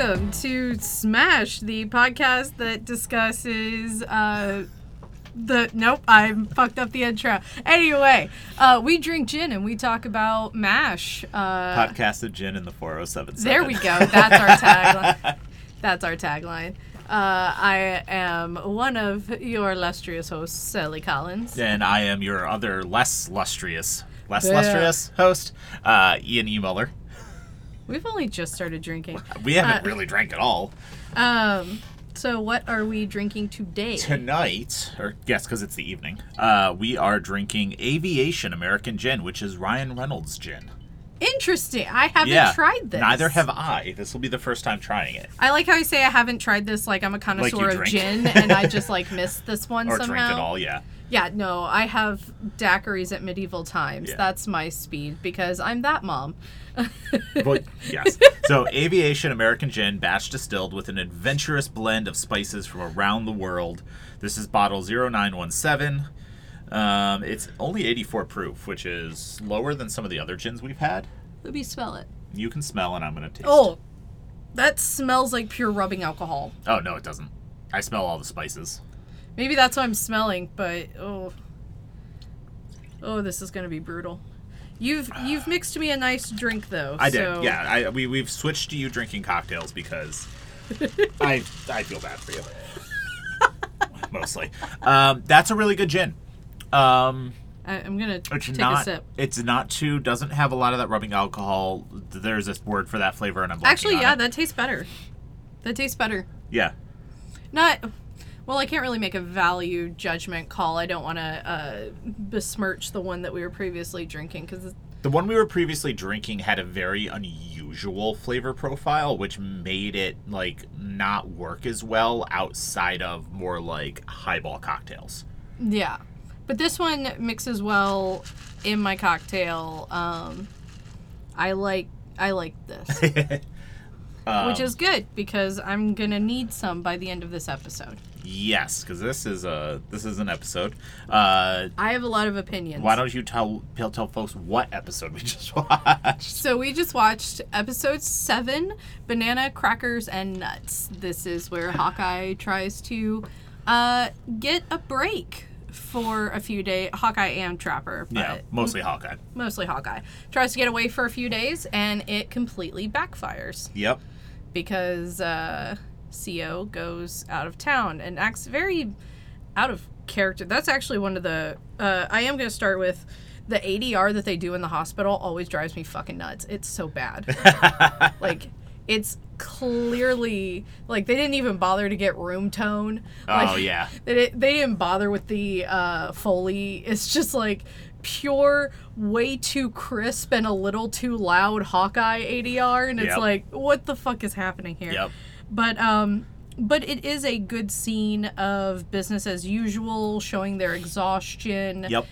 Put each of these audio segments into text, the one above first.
welcome to Smash, the podcast that discusses uh the nope, I fucked up the intro. Anyway, uh we drink gin and we talk about mash. Uh Podcast of Gin in the 4077. there we go. That's our tagline. That's our tagline. Uh, I am one of your illustrious hosts, Ellie Collins. And I am your other less lustrous, less Yeah. lustrous host, uh, Ian E. Muller. We've only just started drinking. We haven't Uh, really drank at all. Um, so what are we drinking today? Tonight, or yes, because it's the evening, uh, we are drinking Aviation American Gin, which is Ryan Reynolds' gin. Interesting. I haven't yeah. tried this. Neither have I. This will be the first time trying it. I like how you say I haven't tried this. Like I'm a connoisseur you of gin, and I just like missed this one somehow. Or somehow. drink it all, yeah. Yeah, no, I have daiquiris at medieval times. Yeah. That's my speed because I'm that mom. Well, yes. So, Aviation American Gin, batch distilled with an adventurous blend of spices from around the world. This is bottle 0917. Um, it's only 84 proof, which is lower than some of the other gins we've had. Let me smell it. You can smell, and I'm going to taste. Oh, that smells like pure rubbing alcohol. Oh, no, it doesn't. I smell all the spices. Maybe that's what I'm smelling, but oh, oh, this is gonna be brutal. You've you've mixed me a nice drink though. I did. Yeah, I, we, we've switched to you drinking cocktails because I, I feel bad for you. Mostly. Um, that's a really good gin. Um, I, I'm gonna It's take not. a sip. It's not too. Doesn't have a lot of that rubbing alcohol. There's this word for that flavor, and I'm Actually, yeah, that tastes better. That tastes better. yeah. Not. Well, I can't really make a value judgment call. I don't want to uh, besmirch the one that we were previously drinking because The one we were previously drinking had a very unusual flavor profile, which made it like not work as well outside of more like highball cocktails. yeah, but this one mixes well in my cocktail. Um, I like I like this, Um, which is good because I'm gonna need some by the end of this episode. yes, because this is a this is an episode. Uh, I have a lot of opinions. why don't you tell tell folks what episode we just watched? So we just watched episode seven, banana crackers and nuts. This is where Hawkeye tries to uh, get a break for a few days. Hawkeye and Trapper, but Yeah, mostly Hawkeye. mostly Hawkeye tries to get away for a few days, and it completely backfires Yep. Because uh, Co goes out of town and acts very out of character. That's actually one of the. Uh, I am going to start with the ADR that they do in the hospital. Always drives me fucking nuts. It's so bad. like it's clearly like they didn't even bother to get room tone. Like, Oh yeah. they, they didn't bother with the uh, foley. It's just like pure, way too crisp and a little too loud Hawkeye ADR, and it's Yep. like, what the fuck is happening here? Yep. But um, but it is a good scene of business as usual, showing their exhaustion. Yep.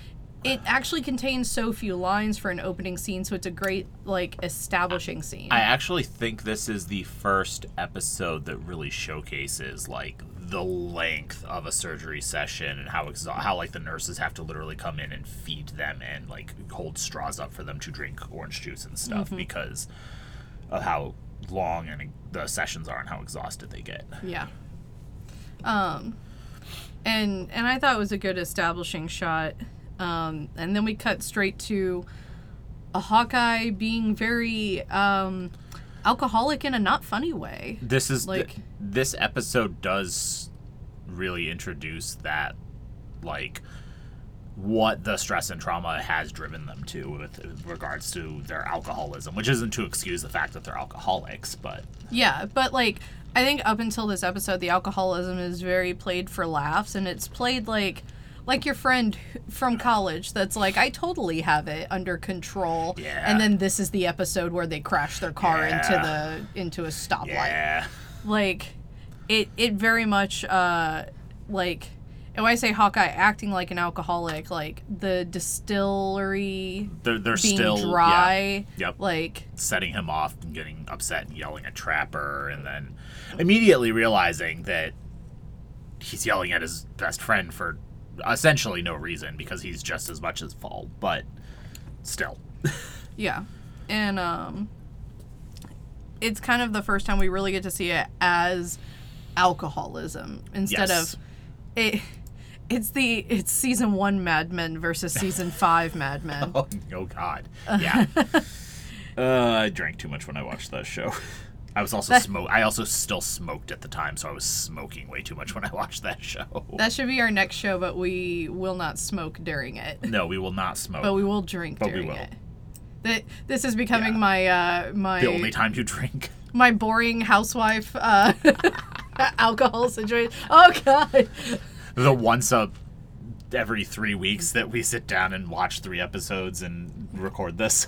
It actually contains so few lines for an opening scene, so it's a great like establishing scene. I actually think this is the first episode that really showcases like the length of a surgery session and how exa- how like the nurses have to literally come in and feed them and like hold straws up for them to drink orange juice and stuff because of how long and the sessions are and how exhausted they get. Yeah. Um and and I thought it was a good establishing shot. Um and then we cut straight to a Hawkeye being very um alcoholic in a not funny way. This is Like- th- this episode does really introduce that like what the stress and trauma has driven them to with regards to their alcoholism, which isn't to excuse the fact that they're alcoholics, but Yeah, but like I think up until this episode the alcoholism is very played for laughs and it's played like like your friend from college that's like I totally have it under control. Yeah. And then this is the episode where they crash their car into the into a stoplight. yeah. like it it very much uh like and when I say Hawkeye acting like an alcoholic, like the distillery They're they're still yeah, dry, Yep. like setting him off and getting upset and yelling at Trapper and then immediately realizing that he's yelling at his best friend for essentially no reason because he's just as much as fault, but still. yeah. And um it's kind of the first time we really get to see it as alcoholism instead Yes. of it. It's the it's season one Mad Men versus season five Mad Men. Oh, oh God. Yeah. uh, I drank too much when I watched that show. I was also smoke. I also still smoked at the time, so I was smoking way too much when I watched that show. That should be our next show, but we will not smoke during it. no, we will not smoke. But we will drink But we during will. it. That this is becoming Yeah. my uh my the only time you drink. my boring housewife uh alcohol situation. Oh god. The once a every three weeks that we sit down and watch three episodes and record this.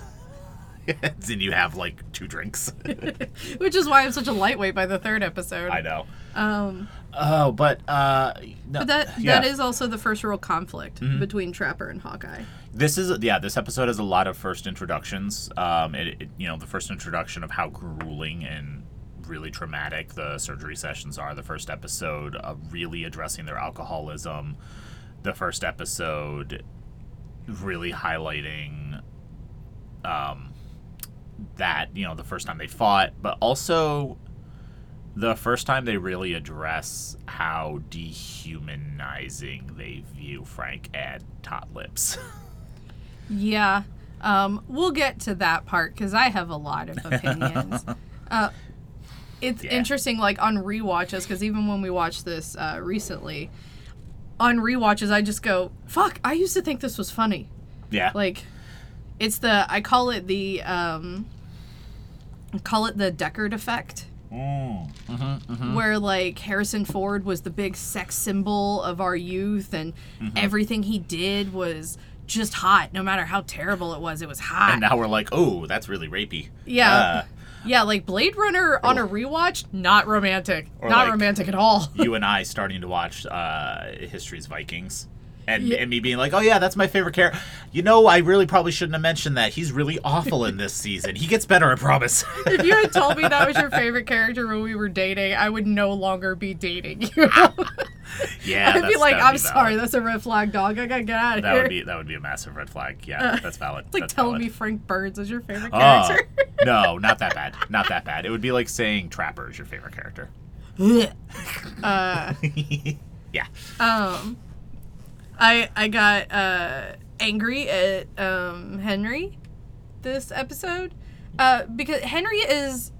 then you have like two drinks. Which is why I'm such a lightweight by the third episode. I know. Um Oh, but uh, no, but that yeah. Mm-hmm. that is also the first real conflict between Trapper and Hawkeye. This is yeah. This episode has a lot of first introductions. Um, it, it you know the first introduction of how grueling and really traumatic the surgery sessions are. The first episode of really addressing their alcoholism. The first episode really highlighting um, that you know the first time they fought, but also the first time they really address how dehumanizing they view Frank and Hot Lips. Yeah. Um, we'll get to that part because I have a lot of opinions. uh, it's Yeah. interesting, like on rewatches, because even when we watched this uh, recently, on rewatches, I just go, "Fuck!" I used to think this was funny. yeah. Like, it's the I call it the um, I call it the Deckard effect. Mm, mhm, mhm. where like Harrison Ford was the big sex symbol of our youth and Mm-hmm. everything he did was just hot no matter how terrible it was it was hot And now we're like, oh, that's really rapey. yeah Uh, yeah like Blade Runner on a rewatch not romantic not like- romantic at all you and I starting to watch uh, History's Vikings. And, Yeah. and me being like, oh yeah, that's my favorite character. You know, I really probably shouldn't have mentioned that. He's really awful in this season. He gets better, I promise. if you had told me that was your favorite character when we were dating I would no longer be dating you yeah, I'd be like I'm be sorry that's a red flag dog I gotta get out of That here would be that would be a massive red flag. Yeah, that's valid. it's like that's telling valid. me Frank Burns is your favorite Oh, character no, not that bad. Not that bad. It would be like saying Trapper is your favorite character. uh yeah. Um, I I got uh angry at um Henry this episode uh because Henry is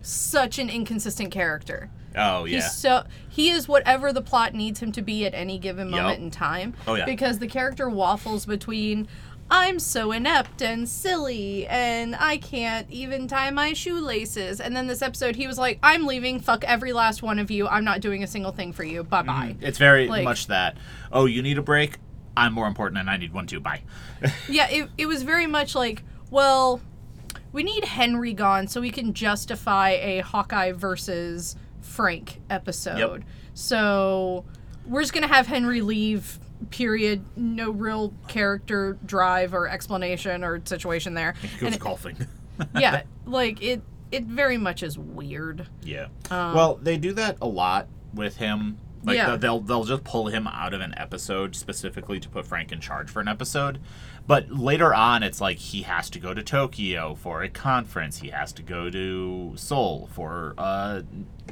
such an inconsistent character. Oh yeah. He's so he is whatever the plot needs him to be at any given moment in time. Oh, yeah. Because the character waffles between I'm so inept and silly and I can't even tie my shoelaces. And then this episode he was like, I'm leaving, fuck every last one of you. I'm not doing a single thing for you. Bye bye. Mm-hmm. It's very Like- much that. Oh, you need a break. I'm more important, and I need one too. Bye. Yeah, it, it was very much like, well, we need Henry gone so we can justify a Hawkeye versus Frank episode. So we're just going to have Henry leave, period. No real character drive or explanation or situation there. He it- golfing. yeah, like it, it very much is weird. Yeah. Um, well, they do that a lot with him. Like Yeah. they'll they'll just pull him out of an episode specifically to put Frank in charge for an episode. But later on it's like he has to go to Tokyo for a conference. He has to go to Seoul for a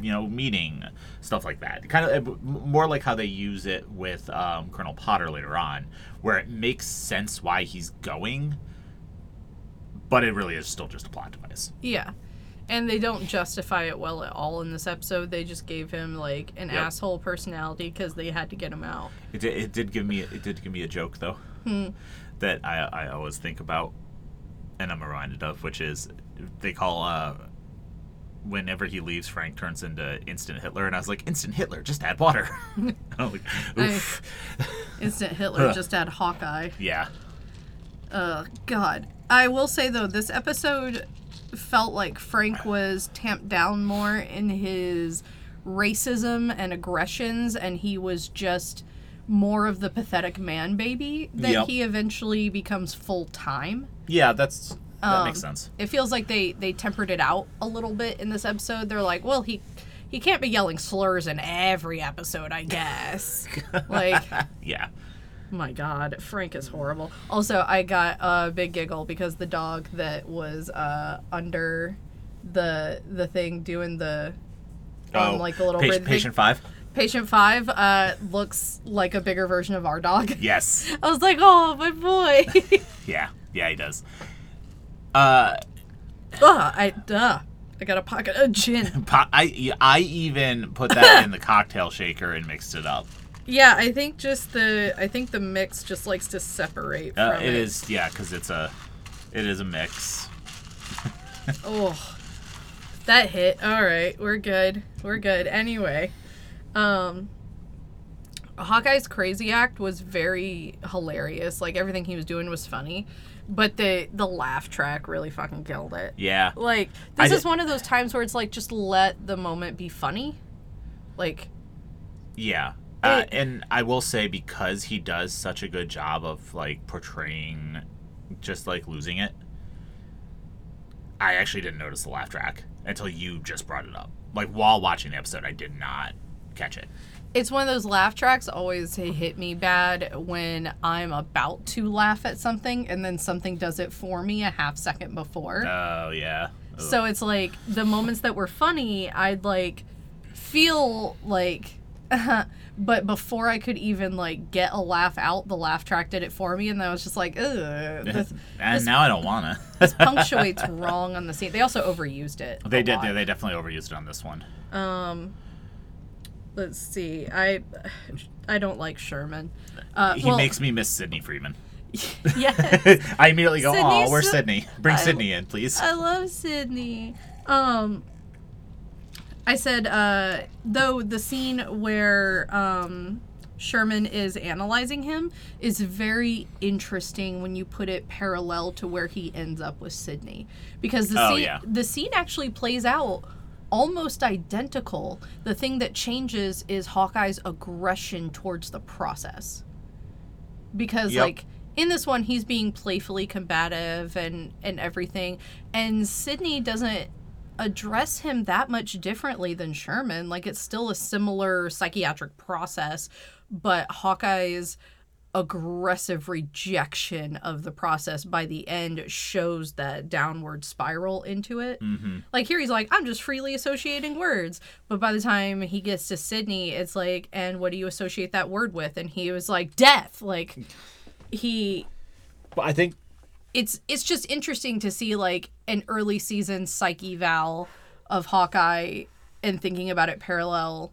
you know meeting stuff like that. Kind of more like how they use it with um, Colonel Potter later on where it makes sense why he's going but it really is still just a plot device. Yeah. And they don't justify it well at all in this episode. They just gave him like an Yep. asshole personality because they had to get him out. It did, it did give me it did give me a joke though Hmm. that I I always think about and I'm reminded of, which is they call uh whenever he leaves, Frank turns into instant Hitler, and I was like, instant Hitler, just add water. Like, oof. Instant Hitler just add Hawkeye. yeah, Oh God. I will say though, this episode felt like Frank was tamped down more in his racism and aggressions, and he was just more of the pathetic man baby that Yep. he eventually becomes full time. yeah, that's that makes Um, sense. It feels like they they tempered it out a little bit in this episode. They're like, well, he he can't be yelling slurs in every episode, I guess. like, Yeah, my God, Frank is horrible. Also, I got a big giggle because the dog that was uh, under the the thing doing the um, like the little patient, five. Patient Five uh, looks like a bigger version of our dog. Yes. I was like, oh my boy. Yeah. Yeah, he does. Uh, Ugh, I duh. I got a pocket of gin. I I even put that in the cocktail shaker and mixed it up. Yeah, I think just the I think the mix just likes to separate Uh, from it is yeah, because it's a it is a mix. Oh, that hit. All right, we're good. We're good. Anyway, um, Hawkeye's crazy act was very hilarious. Like everything he was doing was funny, but the the laugh track really fucking killed it. Yeah. Like I this is di- one of those times where it's like just let the moment be funny. Like Yeah. Uh, and I will say because he does such a good job of like portraying just like losing it. I actually didn't notice the laugh track until you just brought it up. Like while watching the episode, I did not catch it. it's one of those laugh tracks always hit me bad when I'm about to laugh at something and then something does it for me a half second before. Oh yeah. Ugh. So it's like the moments that were funny, I'd like feel like but before I could even like get a laugh out, the laugh track did it for me and I was just like, ugh, this, and this- now I don't wanna. this punctuates wrong on the scene. They also overused it. they did. lot. They, definitely overused it on this one. Um let's see. I I don't like Sherman. Uh He well, makes me miss Sidney Freedman. yes. I immediately go, Sidney's "Oh, where's so- Sidney? Bring I- Sidney in, please." I love Sidney. Um, I said, uh, though the scene where um, Sherman is analyzing him is very interesting when you put it parallel to where he ends up with Sidney, because the Oh, scene yeah. the scene actually plays out almost identical. The thing that changes is Hawkeye's aggression towards the process, because Yep. like in this one he's being playfully combative and and everything and sidney doesn't address him that much differently than sherman. Like it's still a similar psychiatric process but hawkeye's aggressive rejection of the process by the end shows that downward spiral into it. Hmm like here he's like i'm just freely associating words. But by the time he gets to sidney it's like and what do you associate that word with? And he was like death. Like he But I think it's it's just interesting to see like an early season psych eval of hawkeye and thinking about it parallel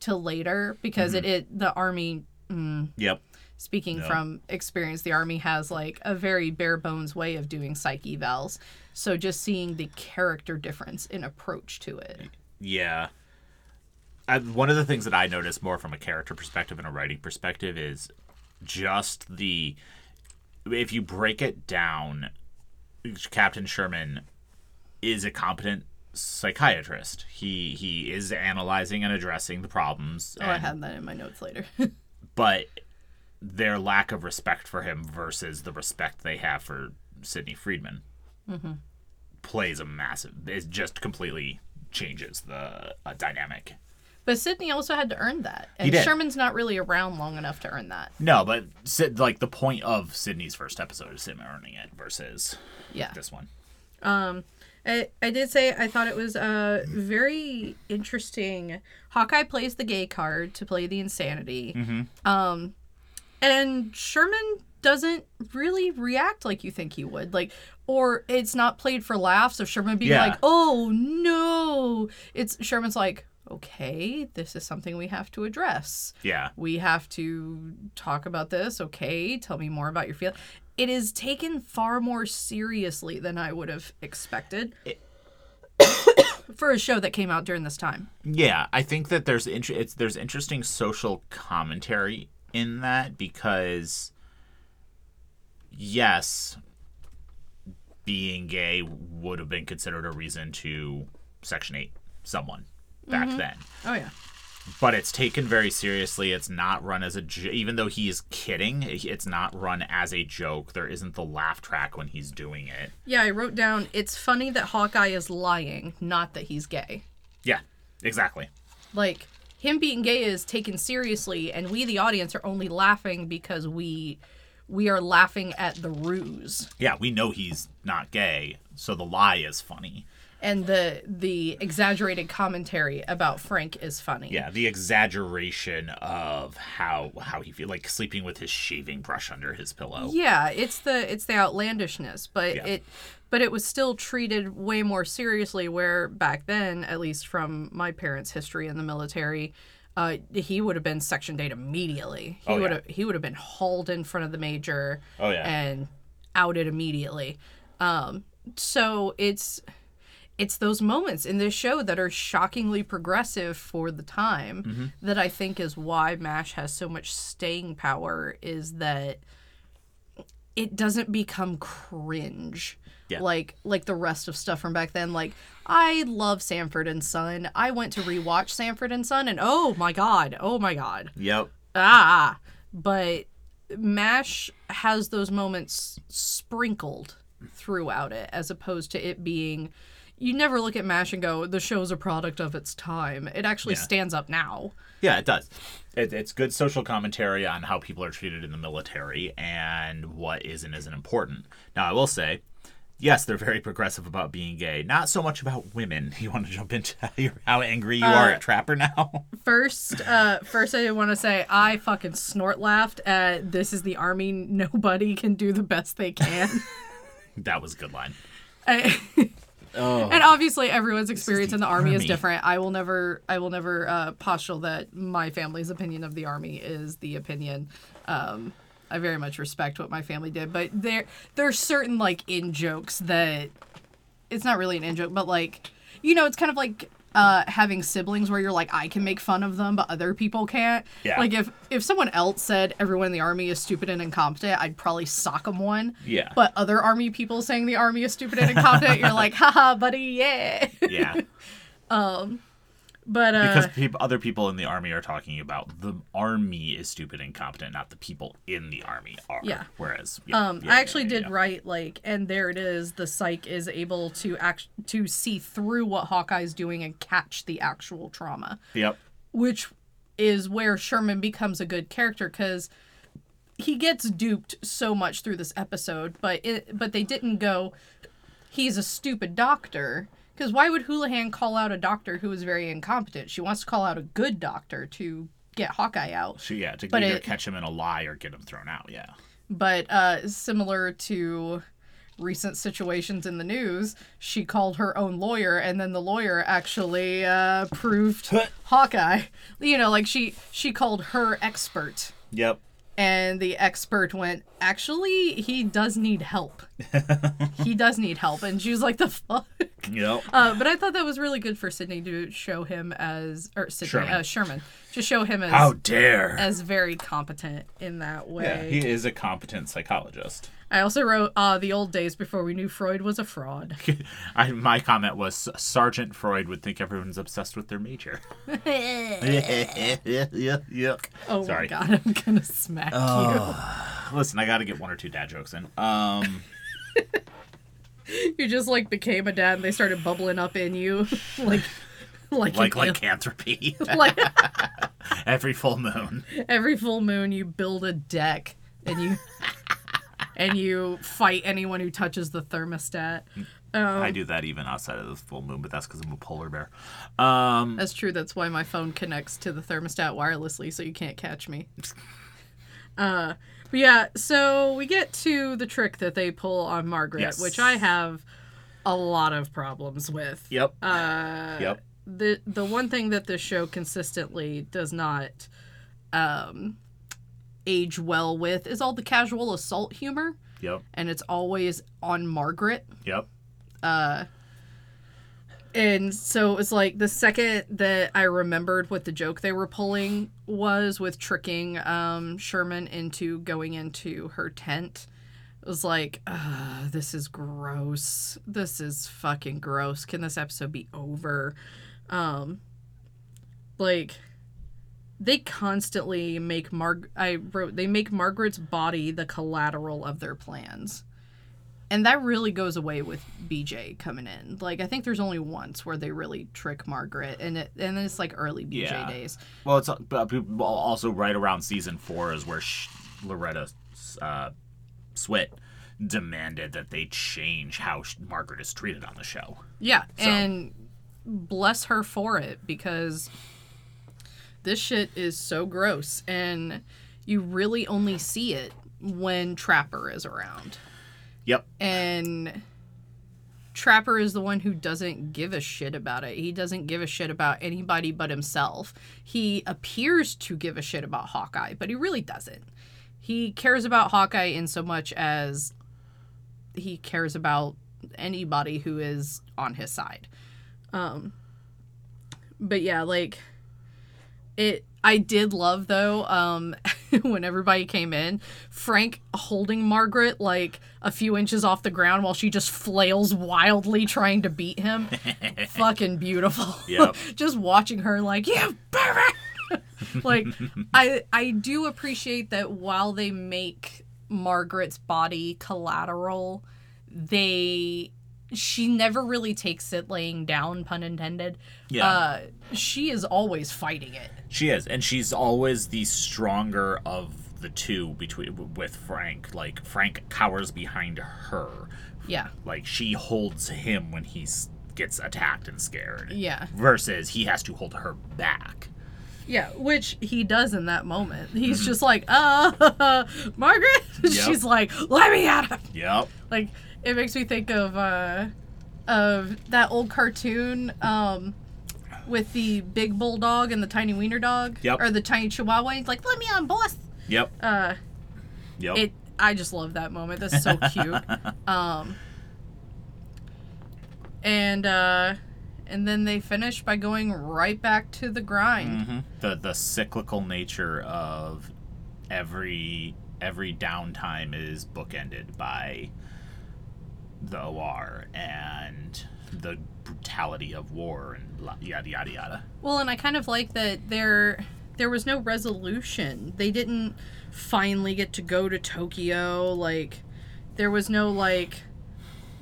to later because it, it the army mm, Yep. speaking Yeah. from experience the army has like a very bare bones way of doing psych evals so just seeing the character difference in approach to it Yeah. I, one of the things that I noticed more from a character perspective and a writing perspective is just the if you break it down, Captain Sherman is a competent psychiatrist. He he is analyzing and addressing the problems. oh i and- had that in my notes later but their lack of respect for him versus the respect they have for Sidney Freedman plays a massive. It just completely changes the uh, dynamic. But sidney also had to earn that and did. sherman's not really around long enough to earn that No, but Sid, like the point of Sidney's first episode is him earning it versus yeah this one. Um, I, I did say I thought it was uh, very interesting. Hawkeye plays the gay card to play the insanity. Um, and Sherman doesn't really react like you think he would. Like, or it's not played for laughs of Sherman being Yeah. like, oh no. It's Sherman's like, okay, this is something we have to address Yeah, we have to talk about this. Okay, tell me more about your feel. It is taken far more seriously than I would have expected for a show that came out during this time. yeah. I think that there's int- it's there's interesting social commentary in that because yes, being gay would have been considered a reason to section eight someone back mm-hmm. then. Oh yeah, but it's taken very seriously. It's not run as a jo- even though he is kidding. It's not run as a joke. There isn't the laugh track when he's doing it. yeah. I wrote down. It's funny that Hawkeye is lying, not that he's gay. Yeah, exactly. Like him being gay is taken seriously, and we, the audience, are only laughing because we we are laughing at the ruse. Yeah, we know he's not gay, so the lie is funny. And the the exaggerated commentary about Frank is funny. Yeah, the exaggeration of how how he feel like sleeping with his shaving brush under his pillow. Yeah, it's the it's the outlandishness, but Yeah. it but it was still treated way more seriously where back then, at least from my parents' history in the military, uh, he would have been sectioned eight immediately. He Oh, would yeah. have he would have been hauled in front of the major Oh yeah. and outed immediately. Um, so it's it's those moments in this show that are shockingly progressive for the time Mm-hmm. that I think is why MASH has so much staying power is that it doesn't become cringe. Yeah. Like like the rest of stuff from back then. Like I love Sanford and Son. I went to rewatch Sanford and Son and oh my god, oh my god Yep. ah but mash has those moments sprinkled throughout it as opposed to it being you never look at mash and go the show's a product of its time it actually Yeah. stands up now Yeah, it does. It, it's good social commentary on how people are treated in the military and what is and isn't important. Now, I will say, yes, they're very progressive about being gay. Not so much about women. You want to jump into how angry you are Uh, at Trapper now? first uh first i want to say i fucking snort laughed at this is the army nobody can do the best they can that was a good line. I- Oh. and obviously everyone's experience the in the army, is different. I will never i will never uh, postulate that my family's opinion of the army is the opinion um, i very much respect what my family did. But there there are certain like in jokes that it's not really an in joke but like you know it's kind of like uh, having siblings where you're like I can make fun of them but other people can't. Yeah. Like if if someone else said everyone in the army is stupid and incompetent, I'd probably sock them one. Yeah. But other army people saying the army is stupid and incompetent, you're like, haha, buddy, yeah. Yeah. But uh, Because peop other people in the army are talking about the army is stupid and incompetent, not the people in the army are. Yeah. Whereas, yeah, um, yeah, I actually did write like, and there it is. The psych is able to act to see through what Hawkeye's doing and catch the actual trauma, Yep. which is where Sherman becomes a good character because he gets duped so much through this episode, but it, but they didn't go. He's a stupid doctor. Because why would Houlihan call out a doctor who is very incompetent? She wants to call out a good doctor to get Hawkeye out. So yeah, to But either it- catch him in a lie or get him thrown out. Yeah. But uh, similar to recent situations in the news, she called her own lawyer, and then the lawyer actually uh, proved Hawkeye. You know, like she she called her expert, Yep. And the expert went, "Actually, he does need help. he does need help." And she was like, "The fuck." Yep. Uh, but I thought that was really good for Sidney to show him as or Sidney Sherman. Uh, Sherman to show him as How dare! as very competent in that way. yeah, he is a competent psychologist. I also wrote uh, the old days before we knew Freud was a fraud. I, my comment was Sergeant Freud would think everyone's obsessed with their major. yeah, yeah, yeah. Oh Sorry. my god, I'm gonna smack you! Listen, I got to get one or two dad jokes in. Um, you. You just like became a dad and they started bubbling up in you. like like like lycanthropy. like Every full moon. every full moon you build a deck and you and you fight anyone who touches the thermostat. Um, I do that even outside of the full moon, but that's because I'm a polar bear. Um, That's true. That's why my phone connects to the thermostat wirelessly, so you can't catch me. Uh, but yeah, so we get to the trick that they pull on Margaret, Yes. which I have a lot of problems with. yep. Uh, yep. the the one thing that this show consistently does not um, age well with is all the casual assault humor, Yep. and it's always on Margaret. Yep. Uh and so it was like the second that I remembered what the joke they were pulling was with tricking um, Sherman into going into her tent. It was like, this is gross. This is fucking gross. Can this episode be over? Um, like, they constantly make Marg. I wrote they make Margaret's body the collateral of their plans and that really goes away with BJ coming in. Like I think there's only once where they really trick Margaret, and it and it's like early BJ Yeah. days. Well, it's uh, but also right around season four is where Sh- Loretta uh, Swit demanded that they change how sh- Margaret is treated on the show. Yeah, So- and bless her for it because this shit is so gross and you really only see it when Trapper is around. Yep. And Trapper is the one who doesn't give a shit about it. He doesn't give a shit about anybody but himself. He appears to give a shit about Hawkeye, but he really doesn't. He cares about Hawkeye in so much as he cares about anybody who is on his side. Um but yeah, like it I did love though um when everybody came in, Frank holding Margaret like a few inches off the ground while she just flails wildly trying to beat him. Fucking beautiful. Yep. just watching her like, "You pervert." like I I do appreciate that while they make Margaret's body collateral, they she never really takes it laying down, pun intended. Yeah. Uh, she is always fighting it. She is, and she's always the stronger of the two between with Frank. Like Frank cowers behind her. Yeah. Like she holds him when he gets attacked and scared. Yeah. Versus he has to hold her back. Yeah, which he does in that moment. He's just like, uh, Margaret? She's like, let me at him. Yep. Like, it makes me think of, uh, of that old cartoon, um, with the big bulldog and the tiny wiener dog. Yep. Or the tiny chihuahua. He's like, let me on, boss. Yep. Uh, Yep. it, I just love that moment. That's so cute. um, and, uh, and then they finish by going right back to the grind. Mhm. The the cyclical nature of every every downtime is bookended by the OR and the brutality of war and blah, yada yada yada. Well, and I kind of like that there there was no resolution. They didn't finally get to go to Tokyo like there was no like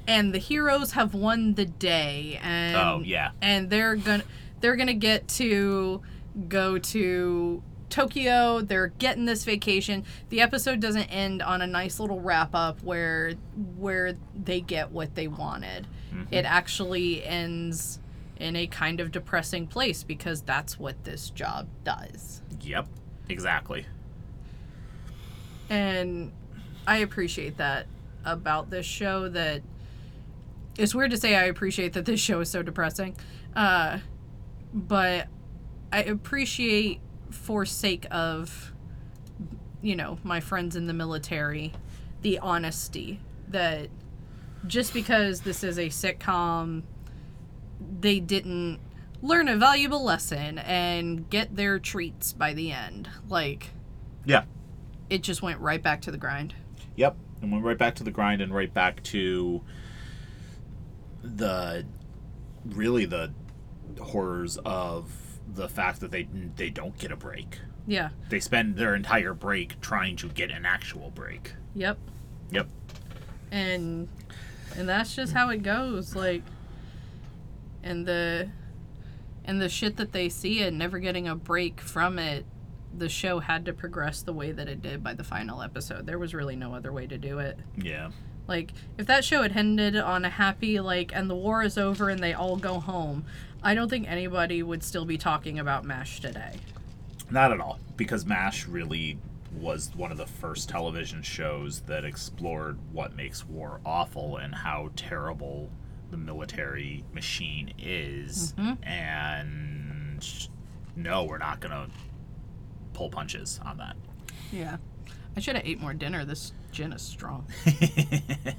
and the heroes have won the day and Oh, yeah. and they're to they're going to get to go to Tokyo. They're getting this vacation. The episode doesn't end on a nice little wrap up where where they get what they wanted. It actually ends in a kind of depressing place because that's what this job does. Yep. Exactly. And I appreciate that about this show that it's weird to say I appreciate that this show is so depressing. Uh, but I appreciate for sake of you know, my friends in the military, the honesty that just because this is a sitcom they didn't learn a valuable lesson and get their treats by the end. Like Yeah. it just went right back to the grind. Yep. And went right back to the grind and right back to the really the horrors of the fact that they they don't get a break. Yeah. They spend their entire break trying to get an actual break. Yep. Yep. And and that's just how it goes. Like and the and the shit that they see and never getting a break from it, the show had to progress the way that it did by the final episode. There was really no other way to do it. Yeah. Like if that show had ended on a happy like and the war is over and they all go home, I don't think anybody would still be talking about MASH today. Not at all, because MASH really was one of the first television shows that explored what makes war awful and how terrible the military machine is. Mm-hmm. And no, we're not going to pull punches on that. Yeah. I should have ate more dinner. This gin is strong. I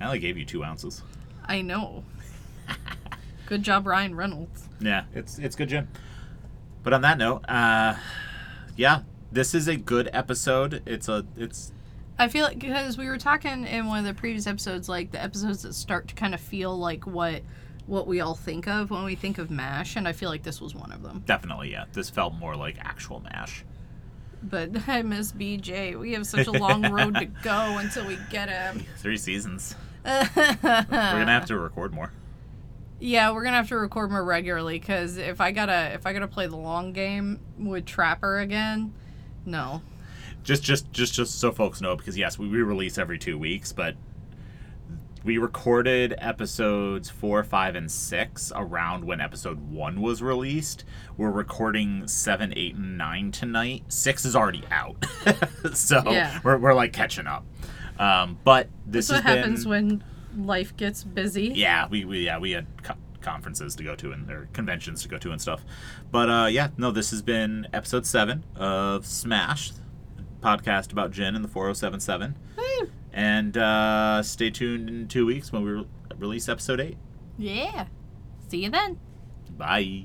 only gave you two ounces. I know. Good job, Ryan Reynolds. Yeah, it's it's good Jim. But on that note, uh, yeah, this is a good episode. It's a it's I feel like because we were talking in one of the previous episodes, like the episodes that start to kind of feel like what what we all think of when we think of Mash, and I feel like this was one of them. definitely yeah. This felt more like actual Mash. But I miss BJ. We have such a long road to go until we get him. Three seasons. We're gonna have to record more. Yeah, we're gonna have to record more regularly because if I gotta if I gotta play the long game with Trapper again, no. just just just just so folks know because yes we, we release every two weeks but we recorded episodes four five and six around when episode one was released we're recording seven eight and nine tonight six is already out so Yeah. we're, we're like catching up um, but this That's what happens when life gets busy. yeah we, we yeah we had co- conferences to go to and or conventions to go to and stuff but uh yeah no this has been episode seven of smash podcast about jen and the 4077 Woo. and uh stay tuned in two weeks when we re- release episode eight Yeah. See you then. bye